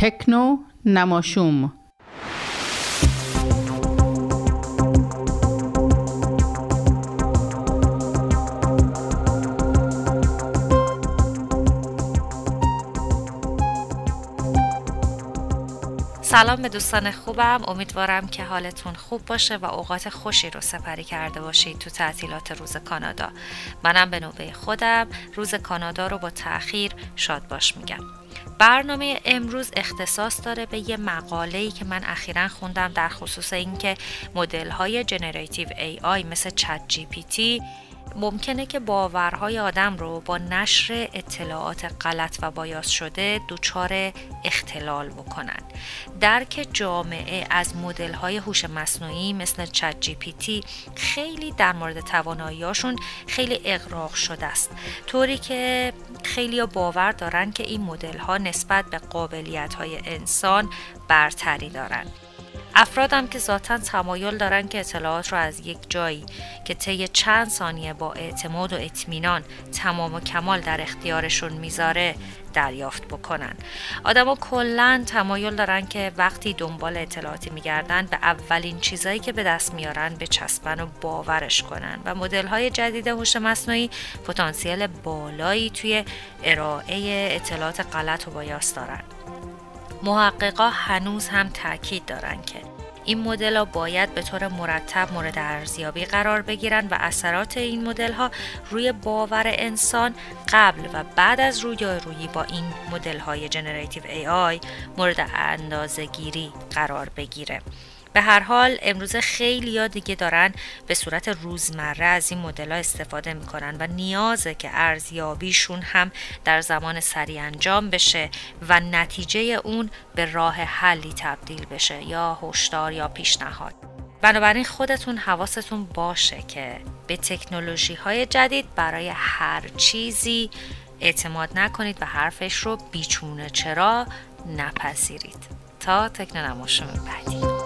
تکنو نماشوم. سلام به دوستان خوبم. امیدوارم که حالتون خوب باشه و اوقات خوشی رو سپری کرده باشید تو تعطیلات روز کانادا. منم به نوبه خودم. روز کانادا رو با تاخیر شاد باش میگم. برنامه امروز اختصاص داره به یه مقاله‌ای که من اخیرا خوندم در خصوص اینکه مدل های generative AI مثل ChatGPT ممکنه که باورهای آدم رو با نشر اطلاعات غلط و bias شده دچار اختلال بکنن. درک جامعه از مدل های هوش مصنوعی مثل ChatGPT خیلی در مورد تواناییاشون خیلی اقراق شده است. طوری که خیلی باور دارن که این مدل ها نسبت به قابلیت های انسان برتری دارن. افرادم که ذاتا تمایل دارن که اطلاعات رو از یک جایی که طی چند ثانیه با اعتماد و اطمینان تمام و کمال در اختیارشون می‌ذاره دریافت بکنن. آدما کلا تمایل دارن که وقتی دنبال اطلاعاتی میگردن به اولین چیزایی که به دست میارن به چسبن و باورش کنن و مدل های جدید هوش مصنوعی پتانسیل بالایی توی ارائه اطلاعات غلط و بایاس دارن. محققا هنوز هم تاکید دارن که این مدل ها باید به طور مرتب مورد ارزیابی قرار بگیرن و اثرات این مدل ها روی باور انسان قبل و بعد از رویارویی با این مدل های جنراتیو ای آی مورد اندازه گیری قرار بگیره. به هر حال امروز خیلی ها دیگه دارن به صورت روزمره از این مدل استفاده می‌کنن و نیازه که ارزیابیشون هم در زمان سریع انجام بشه و نتیجه اون به راه حلی تبدیل بشه یا هشدار یا پیشنهاد. بنابراین خودتون حواستون باشه که به تکنولوژی های جدید برای هر چیزی اعتماد نکنید و حرفش رو بیچونه چرا نپذیرید. تا تکنو بعدی.